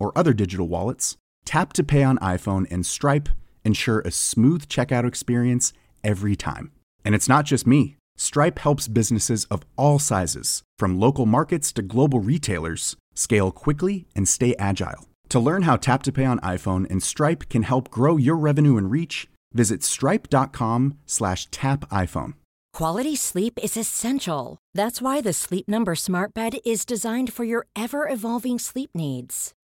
or other digital wallets, Tap to Pay on iPhone and Stripe ensure a smooth checkout experience every time. And it's not just me. Stripe helps businesses of all sizes, from local markets to global retailers, scale quickly and stay agile. To learn how Tap to Pay on iPhone and Stripe can help grow your revenue and reach, visit stripe.com slash tap iPhone. Quality sleep is essential. That's why the Sleep Number Smart Bed is designed for your ever evolving sleep needs.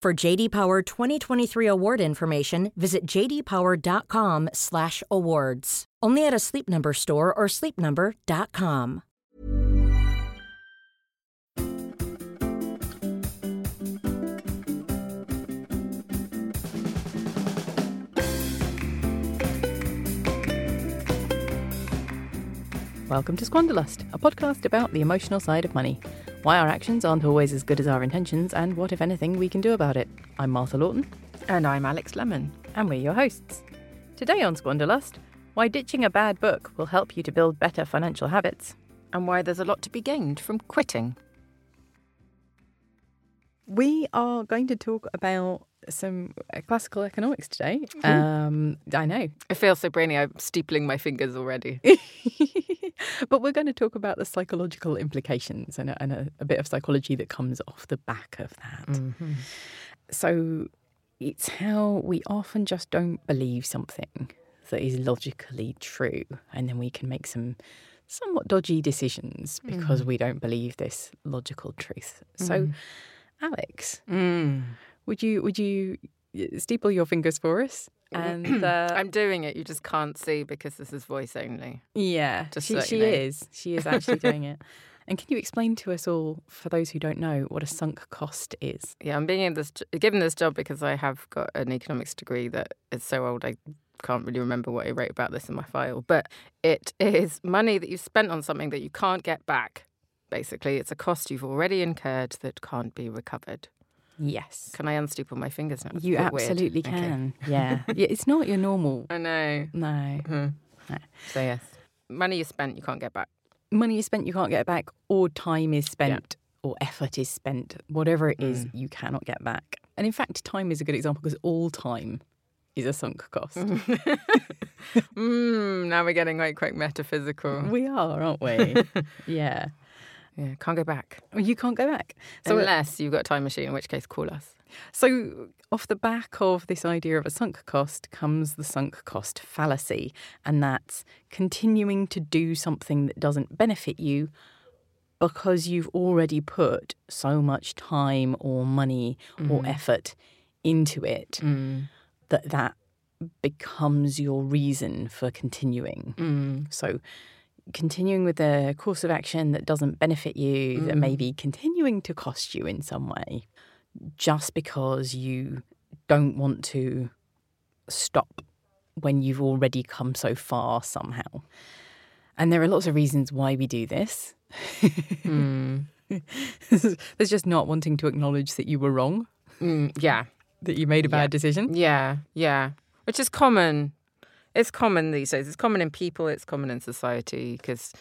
For JD Power 2023 award information, visit jdpower.com/awards. Only at a Sleep Number store or sleepnumber.com. Welcome to Squanderlust, a podcast about the emotional side of money, why our actions aren't always as good as our intentions, and what, if anything, we can do about it. I'm Martha Lawton. And I'm Alex Lemon. And we're your hosts. Today on Squanderlust, why ditching a bad book will help you to build better financial habits. And why there's a lot to be gained from quitting. We are going to talk about some uh, classical economics today. Um, I know. I feel so brainy. I'm steepling my fingers already. but we're going to talk about the psychological implications and, a, and a, a, bit of psychology that comes off the back of that. Mm-hmm. So it's how we often just don't believe something that is logically true, and then we can make some somewhat dodgy decisions because mm. we don't believe this logical truth. So, mm. Alex, mm. would you would you steeple your fingers for us? And uh, I'm doing it. You just can't see because this is voice only. Yeah, just she, she is. She is actually doing it. And can you explain to us all, for those who don't know, what a sunk cost is? Yeah, I'm being this, given this job because I have got an economics degree that is so old I can't really remember what I wrote about this in my file. But it is money that you've spent on something that you can't get back. Basically, it's a cost you've already incurred that can't be recovered. Yes. Can I unsteeple my fingers now? you absolutely weird. can. Okay. Yeah. yeah. It's not your normal. I know. No. Mm-hmm. no. So, yes. Money you spent, you can't get back. Money you spent, you can't get back, or time is spent, yeah. or effort is spent. Whatever it is, mm. you cannot get back. And in fact, time is a good example because all time is a sunk cost. mm, now we're getting like quite metaphysical. We are, aren't we? yeah. Yeah, can't go back. You can't go back. So unless you've got a time machine, in which case call us. So off the back of this idea of a sunk cost comes the sunk cost fallacy, and that's continuing to do something that doesn't benefit you because you've already put so much time or money mm. or effort into it mm. that that becomes your reason for continuing. Mm. So continuing with a course of action that doesn't benefit you, mm. that may be continuing to cost you in some way, just because you don't want to stop when you've already come so far somehow. And there are lots of reasons why we do this. mm. There's just not wanting to acknowledge that you were wrong. Mm, yeah. That you made a bad yeah. decision. Yeah, yeah. Which is common it's common these days. It's common in people. It's common in society because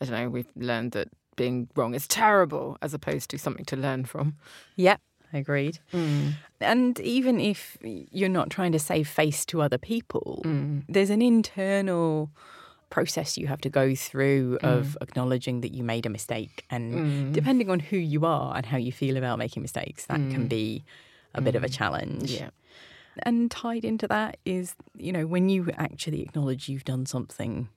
I don't know. We've learned that being wrong is terrible as opposed to something to learn from. Yeah, I agreed. Mm. And even if you're not trying to save face to other people, mm. there's an internal process you have to go through mm. of acknowledging that you made a mistake. And mm. depending on who you are and how you feel about making mistakes, that can mm. be a bit of a mm. challenge. Yeah. And tied into that is, you know, when you actually acknowledge you've done something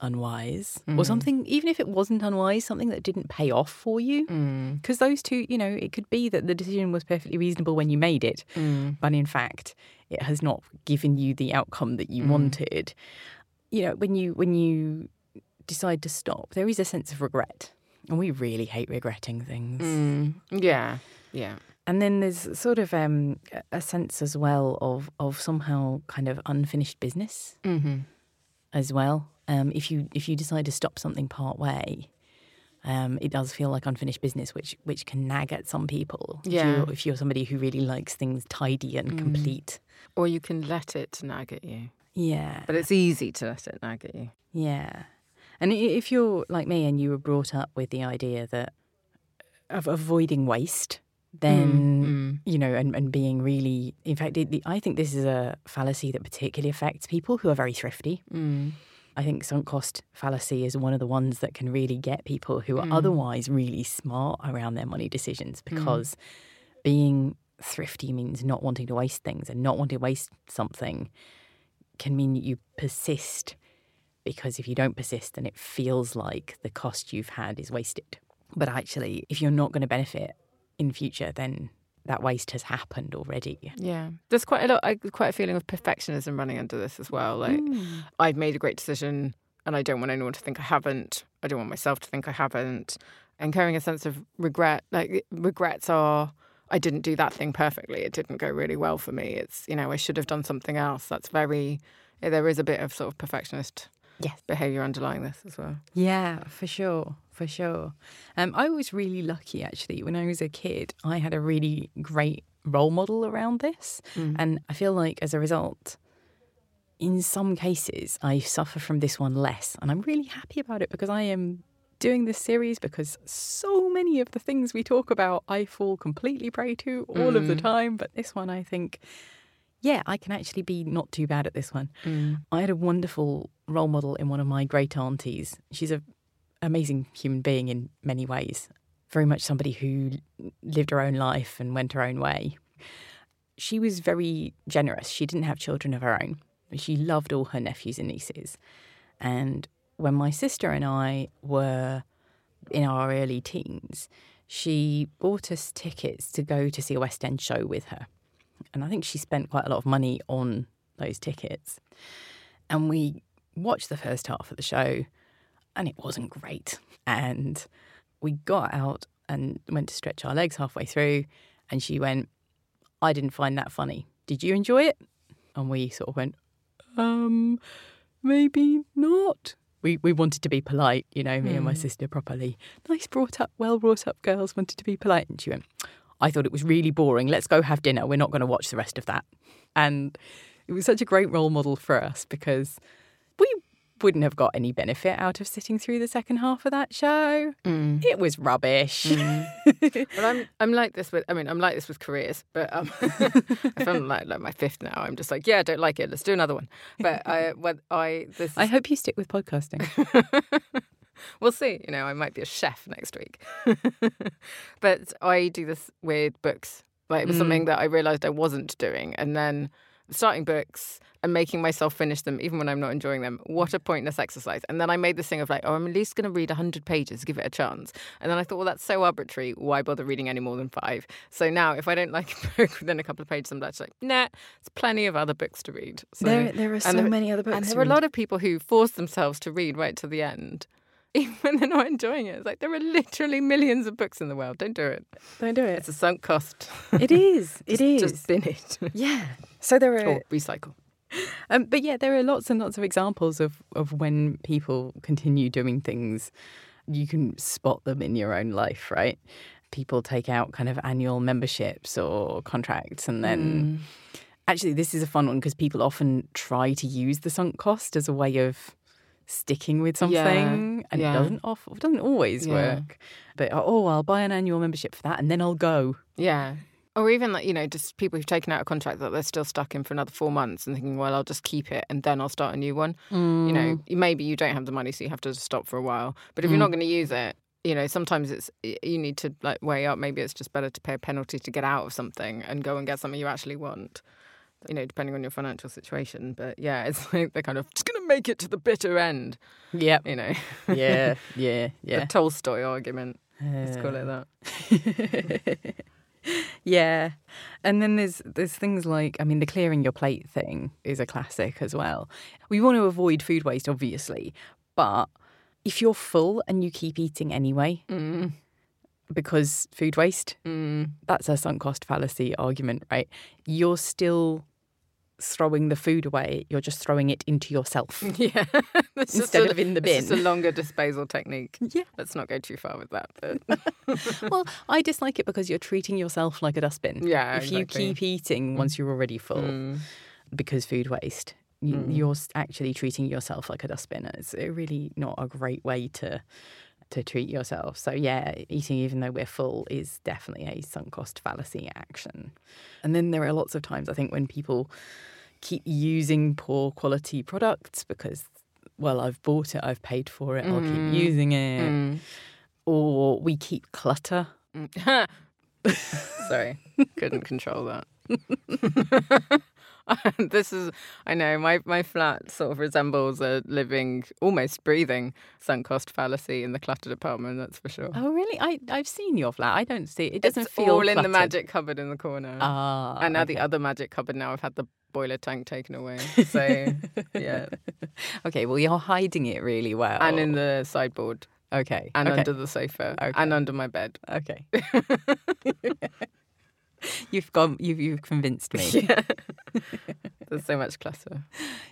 unwise or mm. something even if it wasn't unwise something that didn't pay off for you mm. because those two you know it could be that the decision was perfectly reasonable when you made it mm. but in fact it has not given you the outcome that you wanted you know when you when you decide to stop there is a sense of regret and we really hate regretting things Mm. Yeah. Yeah. And then there's sort of um, a- sense as well of of somehow kind of unfinished business Mm-hmm. as well. Um, if you if you decide to stop something part way, um, it does feel like unfinished business, which which can nag at some people. If Yeah. you're, if you're somebody who really likes things tidy and complete. Or you can let it nag at you. Yeah, But it's easy to let it nag at you. yeah. And if you're like me and you were brought up with the idea that of avoiding waste, Mm, then mm. you know, and, and being really, in fact, it, the, I think this is a fallacy that particularly affects people who are very thrifty. Mm. I think sunk cost fallacy is one of the ones that can really get people who are mm. otherwise really smart around their money decisions because being thrifty means not wanting to waste things and not wanting to waste something can mean that you persist because if you don't persist then it feels like the cost you've had is wasted. But actually if you're not going to benefit in future then that waste has happened already. Yeah, there's quite a lot, I, quite a feeling of perfectionism running under this as well. Like, mm. I've made a great decision, and I don't want anyone to think I haven't. I don't want myself to think I haven't. And carrying a sense of regret, like regrets are, I didn't do that thing perfectly. It didn't go really well for me. It's you know I should have done something else. That's very. There is a bit of sort of perfectionist Yes. behavior underlying this as well. Yeah, for sure, for sure. Um, I was really lucky actually. When I was a kid, I had a really great role model around this, mm. and I feel like as a result, in some cases, I suffer from this one less, and I'm really happy about it because I am doing this series because so many of the things we talk about I fall completely prey to all of the mm. time. But this one, I think, yeah, I can actually be not too bad at this one. Mm. I had a wonderful role model in one of my great aunties. She's a amazing human being in many ways. Very much somebody who lived her own life and went her own way. She was very generous. She didn't have children of her own. She loved all her nephews and nieces. And when my sister and I were in our early teens, she bought us tickets to go to see a West End show with her. And I think she spent quite a lot of money on those tickets. And we watched the first half of the show, and it wasn't great. And we got out and went to stretch our legs halfway through, and she went, I didn't find that funny. Did you enjoy it? And we sort of went, um, maybe not. We, we wanted to be polite, you know, me and my sister properly. Nice brought up, well brought up girls wanted to be polite. And she went, I thought it was really boring. Let's go have dinner. We're not going to watch the rest of that. And it was such a great role model for us because wouldn't have got any benefit out of sitting through the second half of that show. Mm. It was rubbish. Mm. But I'm I'm like this with I mean I'm like this with careers, but um, if I'm like like my fifth now, I'm just like yeah, I don't like it. Let's do another one. But I when I this I hope you stick with podcasting. we'll see. You know, I might be a chef next week. but I do this with books. Like it was mm. something that I realized I wasn't doing, and then starting books and making myself finish them even when I'm not enjoying them. What a pointless exercise. And then I made this thing of like, oh, I'm at least going to read 100 pages, give it a chance. And then I thought, well, that's so arbitrary. Why bother reading any more than five? So now if I don't like a book within a couple of pages, I'm like, nah, there's plenty of other books to read. So, There- there are so there- many other books And there are a lot of people who force themselves to read right to the end. Even when they're not enjoying it. It's like there are literally millions of books in the world. Don't do it. Don't do it. It's a sunk cost. It is. It just, is. Just bin it. yeah. So there are or recycle. Um, but yeah, there are lots and lots of examples of, of when people continue doing things. You can spot them in your own life, right? People take out kind of annual memberships or contracts, and then actually, this is a fun one because people often try to use the sunk cost as a way of sticking with something, and yeah. it doesn't off, it doesn't always Yeah. work. But oh, oh, I'll buy an annual membership for that, and then I'll go. Yeah. Or even like, you know, just people who've taken out a contract that they're still stuck in for another four months and thinking, well, I'll just keep it and then I'll start a new one. You know, mm. maybe you don't have the money, so you have to stop for a while. But if you're not mm. going to use it, you know, sometimes it's you need to like weigh up. Maybe it's just better to pay a penalty to get out of something and go and get something you actually want. You know, depending on your financial situation. But yeah, it's like they're kind of just going to make it to the bitter end. Yeah. You know, yeah, yeah, yeah. the Tolstoy argument. Let's call it that. yeah. And then there's there's things like I mean the clearing your plate thing is a classic as well. We want to avoid food waste obviously, but if you're full and you keep eating anyway Mm. because food waste, Mm. that's a sunk cost fallacy argument, right? You're still throwing the food away, you're just throwing it into yourself. Yeah. Instead a- of in the bin. It's a longer disposal technique. Yeah. Let's not go too far with that. But well, I dislike it because you're treating yourself like a dustbin. Yeah, If you keep eating once you're already full Mm. because food waste, you, you're s- actually treating yourself like a dustbin. It's really not a great way to to treat yourself. So yeah, eating even though we're full is definitely a sunk cost fallacy action. And then there are lots of times I think when people keep using poor quality products because well, I've bought it, I've paid for it, I'll keep using it. Mm. Or we keep clutter. Mm. Sorry, couldn't control that. this is, I know, my, my flat sort of resembles a living, almost breathing sunk cost fallacy in the clutter department, that's for sure. Oh really? I I've seen your flat. I don't see it. It doesn't it's feel all in the magic cupboard in the corner. Ah, and now the other magic cupboard, now I've had the boiler tank taken away. So, yeah. Okay, well you're hiding it really well. And in the sideboard, okay, and okay. under the sofa, Okay. and under my bed. Okay. you've gone. You've you've convinced me. Yeah. There's so much clutter.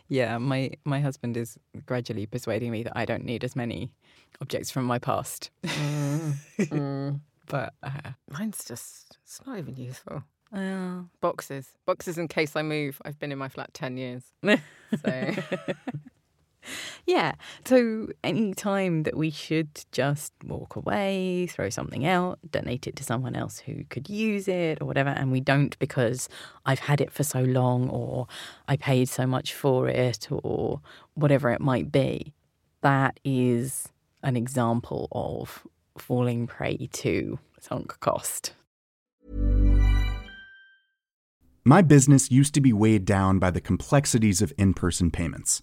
Yeah, my my husband is gradually persuading me that I don't need as many objects from my past. Mm. But uh, Mine's just, it's not even useful. uh, Boxes. Boxes in case I move. I've been in my flat 10 years. So, yeah. So any time that we should just walk away, throw something out, donate it to someone else who could use it or whatever, and we don't because I've had it for so long or I paid so much for it or whatever it might be, that is an example of falling prey to sunk cost. My business used to be weighed down by the complexities of in person payments.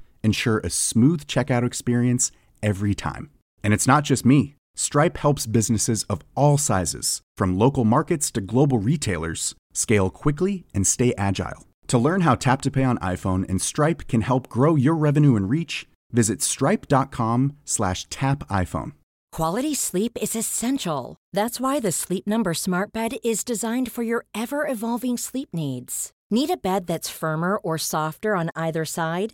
ensure a smooth checkout experience every time. And it's not just me. Stripe helps businesses of all sizes, from local markets to global retailers, scale quickly and stay agile. To learn how Tap to Pay on iPhone and Stripe can help grow your revenue and reach, visit stripe.com slash tap iPhone. Quality sleep is essential. That's why the Sleep Number Smart Bed is designed for your ever evolving sleep needs. Need a bed that's firmer or softer on either side?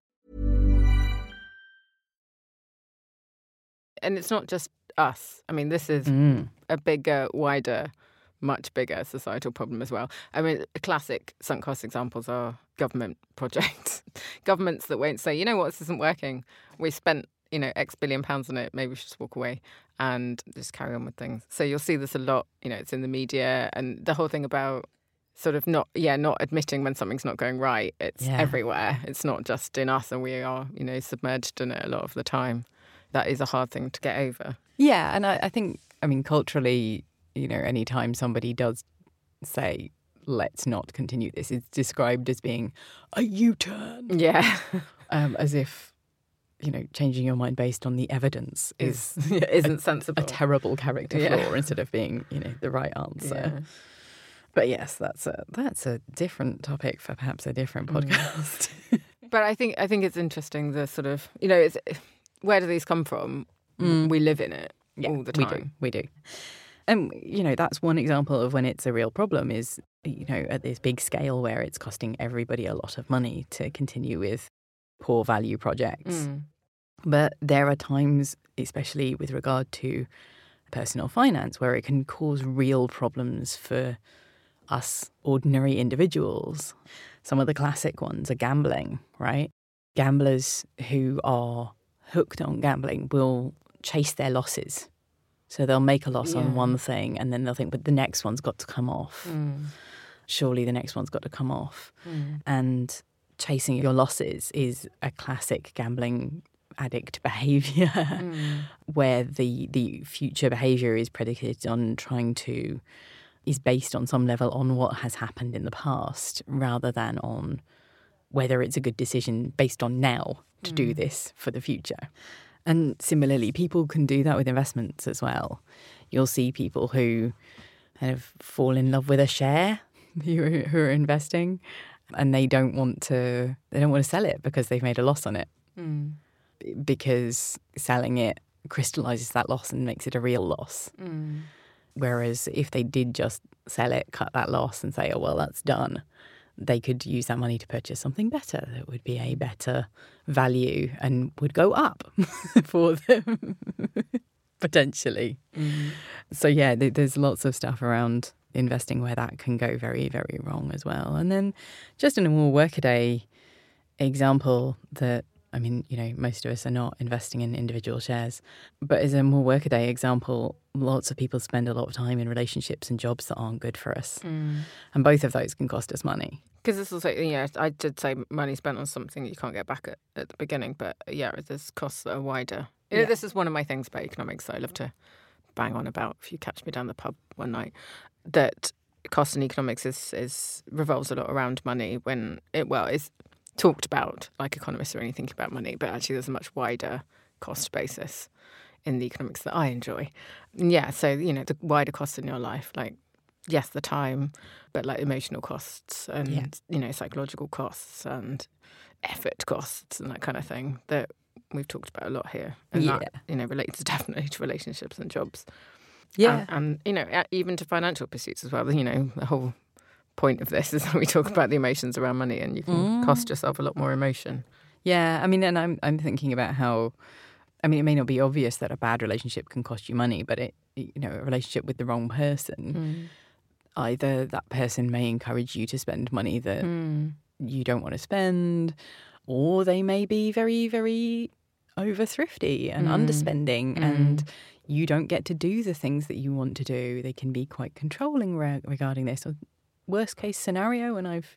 And it's not just us. I mean, this is Mm. a bigger, wider, much bigger societal problem as well. I mean, classic sunk cost examples are government projects. Governments that won't say, you know what, this isn't working. We spent, you know, X billion pounds on it. Maybe we should just walk away and just carry on with things. So you'll see this a lot. You know, it's in the media and the whole thing about sort of not yeah not admitting when something's not going right it's Yeah. everywhere it's not just in us and we are you know submerged in it a lot of the time that is a hard thing to get over Yeah, and I, I think, I mean, culturally, you know, anytime somebody does say, let's not continue this, it's described as being a U turn, yeah um, as if, you know, changing your mind based on the evidence is isn't a sensible A terrible character Yeah. flaw instead of being, you know, the right answer. Yeah. But yes, that's a that's a different topic for perhaps a different Mm. podcast. but i think i think it's interesting the sort of you know it's where do these come from Mm. we live in it Yeah, all the time. we do. We do. And you know, that's one example of when it's a real problem is you know at this big scale where it's costing everybody a lot of money to continue with poor value projects. Mm. But there are times, especially with regard to personal finance, where it can cause real problems for us ordinary individuals. Some of the classic ones are gambling, right? Gamblers who are hooked on gambling will chase their losses. So they'll make a loss on one thing and then they'll think, but the next one's got to come off. Mm. Surely the next one's got to come off Mm. and chasing your losses is a classic gambling addict behavior Mm. where the the future behavior is predicated on trying to is based on some level on what has happened in the past rather than on whether it's a good decision based on now to do this for the future. And similarly people can do that with investments as well. You'll see people who kind of fall in love with a share who are, who are investing and they don't want to they don't want to sell it because they've made a loss on it. Mm. because selling it crystallizes that loss and makes it a real loss. Mm. whereas if they did just sell it cut that loss and say oh well that's done they could use that money to purchase something better that would be a better value and would go up for them potentially Mm. so yeah, th- there's lots of stuff around investing where that can go very, very wrong as well. And then just in a more workaday example that I mean, you know, most of us are not investing in individual shares, but as a more workaday example, lots of people spend a lot of time in relationships and jobs that aren't good for us, Mm. and both of those can cost us money. Because this also, yeah, I did say money spent on something you can't get back at, at the beginning, but uh, yeah, there's costs that are wider. You know, Yeah. This is one of my things about economics that I love to bang on about if you catch me down the pub one night. That cost in economics is, is revolves a lot around money when it, well, is talked about like economists are only thinking about money, but actually there's a much wider cost basis in the economics that I enjoy. And yeah, so, you know, the wider costs in your life, like, yes, the time, but like emotional costs and Yeah. you know psychological costs and effort costs and that kind of thing that we've talked about a lot here. And Yeah. that you know relates definitely to relationships and jobs. Yeah, and, and you know even to financial pursuits as well you know the whole point of this is that we talk about the emotions around money and you can cost mm. yourself a lot more emotion. Yeah, I mean, and I'm I'm thinking about how, I mean, it may not be obvious that a bad relationship can cost you money, but it, you know, a relationship with the wrong person, mm. Either that person may encourage you to spend money that hmm. you don't want to spend, or they may be very, very over thrifty and hmm. underspending, hmm. and you don't get to do the things that you want to do. They can be quite controlling re- regarding this. Or worst case scenario, and I've,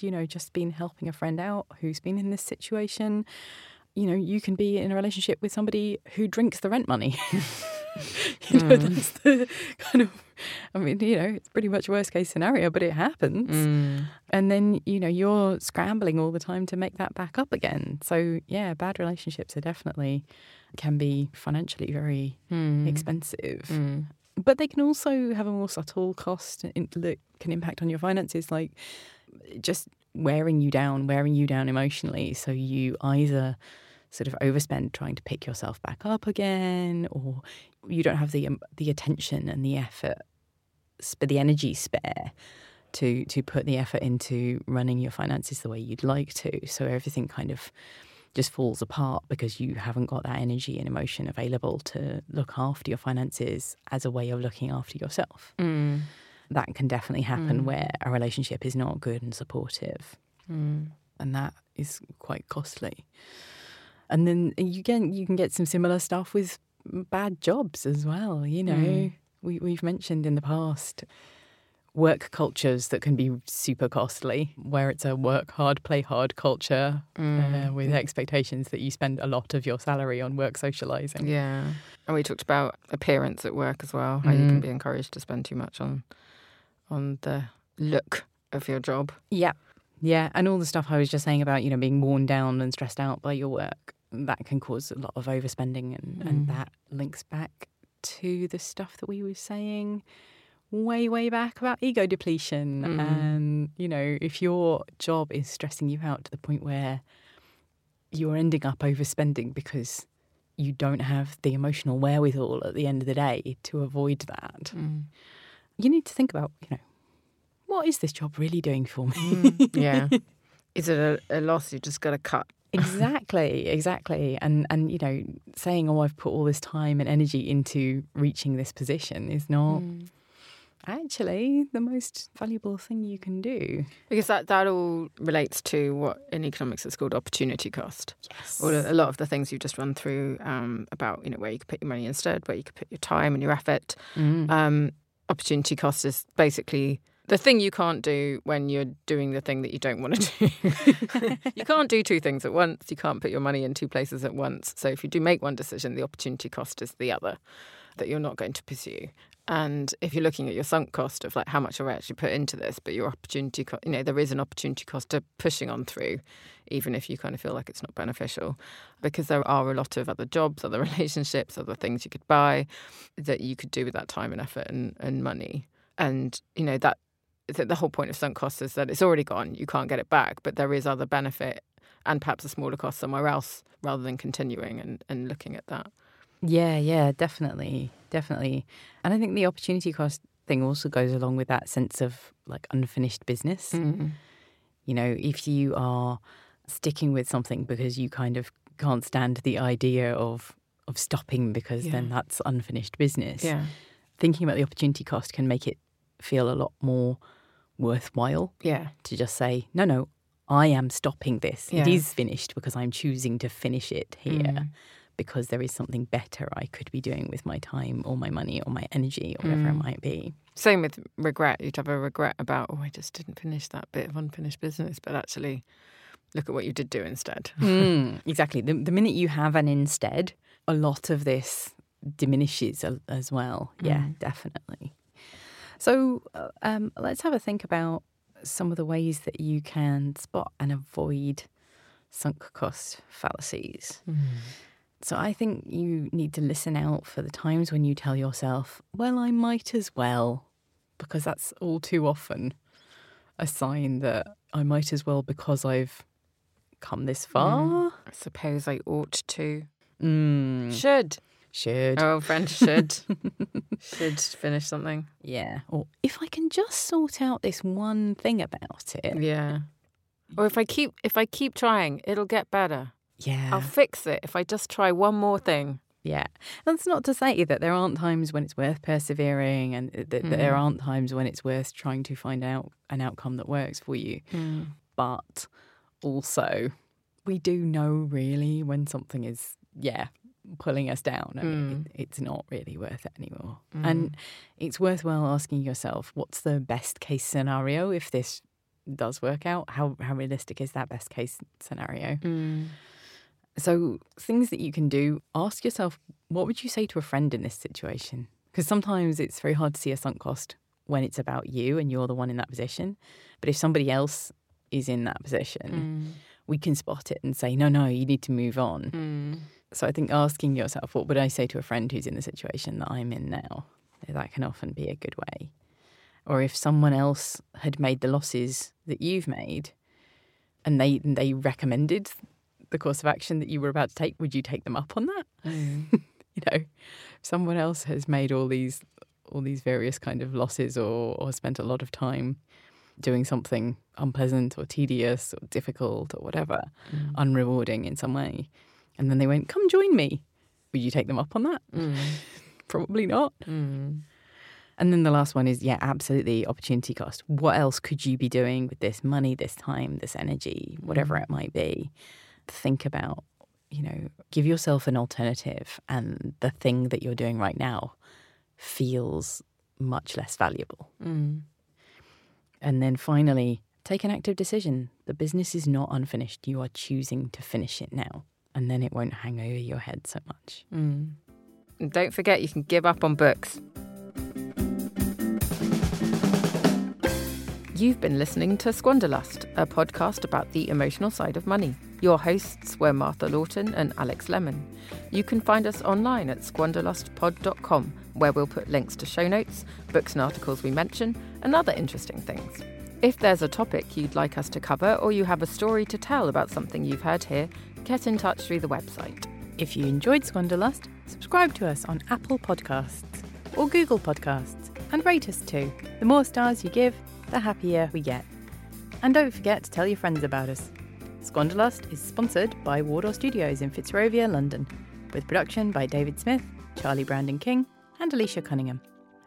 you know, just been helping a friend out who's been in this situation. You know, you can be in a relationship with somebody who drinks the rent money. you know, hmm. that's the kind of, I mean, you know, it's pretty much worst case scenario, but it happens. Hmm. And then, you know, you're scrambling all the time to make that back up again. So, yeah, bad relationships are definitely can be financially very hmm. expensive. But they can also have a more subtle cost that can impact on your finances, like just wearing you down, wearing you down emotionally. So you either sort of overspend trying to pick yourself back up again, or you don't have the um, the attention and the effort, sp- the energy spare to to put the effort into running your finances the way you'd like to. So everything kind of just falls apart because you haven't got that energy and emotion available to look after your finances as a way of looking after yourself. Mm. That can definitely happen mm. where a relationship is not good and supportive. Mm. And that is quite costly. And then you get you can get some similar stuff with bad jobs as well. You know, we we've mentioned in the past work cultures that can be super costly, where it's a work hard, play hard culture mm. uh, with expectations that you spend a lot of your salary on work socializing. Yeah. And we talked about appearance at work as well, how mm. you can mm. be encouraged to spend too much on on the look of your job. Yeah. Yeah. And all the stuff I was just saying about, you know, being worn down and stressed out by your work, that can cause a lot of overspending and, mm. and that links back to the stuff that we were saying way, way back about ego depletion. Mm. And, you know, if your job is stressing you out to the point where you're ending up overspending because you don't have the emotional wherewithal at the end of the day to avoid that, mm. you need to think about, you know, what is this job really doing for me? Mm. yeah. Is it a, a loss you've just got to cut? Exactly, exactly. And and you know, saying, "Oh, I've put all this time and energy into reaching this position," is not mm actually the most valuable thing you can do. Because that, that all relates to what in economics is called opportunity cost. Yes. Or a lot of the things you've just run through um, about, you know, where you could put your money instead, where you could put your time and your effort. Mm. Um, opportunity cost is basically the thing you can't do when you're doing the thing that you don't want to do. you can't do two things at once. You can't put your money in two places at once. So if you do make one decision, the opportunity cost is the other that you're not going to pursue. And if you're looking at your sunk cost of like how much have I actually put into this, but your opportunity, co- you know, there is an opportunity cost to pushing on through, even if you kind of feel like it's not beneficial, because there are a lot of other jobs, other relationships, other things you could buy that you could do with that time and effort and, and money. And you know that the whole point of sunk cost is that it's already gone, you can't get it back, but there is other benefit and perhaps a smaller cost somewhere else rather than continuing and, and looking at that. Yeah, yeah, definitely, definitely. And I think the opportunity cost thing also goes along with that sense of like unfinished business. Mm-hmm. You know, if you are sticking with something because you kind of can't stand the idea of of stopping because yeah. then that's unfinished business. Yeah. Thinking about the opportunity cost can make it feel a lot more worthwhile. Yeah. To just say, no, no, I am stopping this. Yeah. It is finished because I'm choosing to finish it here. Mm because there is something better I could be doing with my time or my money or my energy or whatever mm. it might be. Same with regret. You'd have a regret about, oh, I just didn't finish that bit of unfinished business, but actually look at what you did do instead. mm, exactly. The, the, minute you have an instead, a lot of this diminishes as well. Yeah, mm. definitely. So uh, um, let's have a think about some of the ways that you can spot and avoid sunk cost fallacies. Mm. So I think you need to listen out for the times when you tell yourself, well, I might as well, because that's all too often a sign that I might as well because I've come this far. Mm, I suppose I ought to. Mm. Should. Should. Oh, friend should. should finish something. Yeah. Or if I can just sort out this one thing about it. Yeah. Or if I keep if I keep trying, it'll get better. Yeah. I'll fix it if I just try one more thing. Yeah. That's not to say that there aren't times when it's worth persevering and that, mm. there aren't times when it's worth trying to find out an outcome that works for you. Mm. But also, we do know really when something is, yeah, pulling us down. I mean, mm. it, it's not really worth it anymore. And mm. it's worthwhile asking yourself what's the best case scenario if this does work out? How, how realistic is that best case scenario? Mm. So, things that you can do ask yourself, what would you say to a friend in this situation? Because sometimes it's very hard to see a sunk cost when it's about you and you're the one in that position. But if somebody else is in that position, mm. we can spot it and say, no, no, you need to move on. So, I think asking yourself, what would I say to a friend who's in the situation that I'm in now? That can often be a good way. Or if someone else had made the losses that you've made and they, they recommended the course of action that you were about to take, would you take them up on that? Mm. you know, someone else has made all these all these various kind of losses or, or spent a lot of time doing something unpleasant or tedious or difficult or whatever, mm. unrewarding in some way. And then they went, Come join me. Would you take them up on that? Mm. Probably not. Mm. And then the last one is, yeah, absolutely opportunity cost. What else could you be doing with this money, this time, this energy, whatever mm. it might be? think about, you know, give yourself an alternative, and the thing that you're doing right now feels much less valuable. Mm. And then finally, take an active decision. The business is not unfinished. You are choosing to finish it now. And then it won't hang over your head so much. Mm. And don't forget, you can give up on books. You've been listening to Squanderlust, a podcast about the emotional side of money. Your hosts were Martha Lawton and Alex Lemon. You can find us online at squanderlustpod.com, where we'll put links to show notes, books and articles we mention, and other interesting things. If there's a topic you'd like us to cover or you have a story to tell about something you've heard here, get in touch through the website. If you enjoyed Squanderlust, subscribe to us on Apple Podcasts or Google Podcasts and rate us too. The more stars you give, the happier we get. And don't forget to tell your friends about us. Squanderlust is sponsored by Wardour Studios in Fitzrovia, London, with production by David Smith, Charlie Brandon King, and Alicia Cunningham.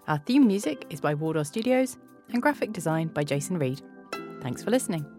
Our theme music is by Wardour Studios and graphic design by Jason Reed. Thanks for listening.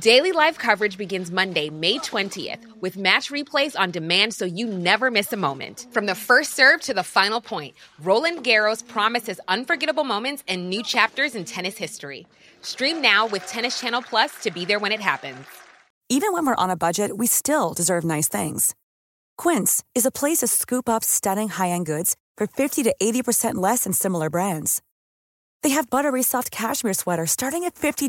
Daily live coverage begins Monday, May 20th, with match replays on demand so you never miss a moment. From the first serve to the final point, Roland Garros promises unforgettable moments and new chapters in tennis history. Stream now with Tennis Channel Plus to be there when it happens. Even when we're on a budget, we still deserve nice things. Quince is a place to scoop up stunning high end goods for 50 to 80% less than similar brands. They have buttery soft cashmere sweaters starting at $50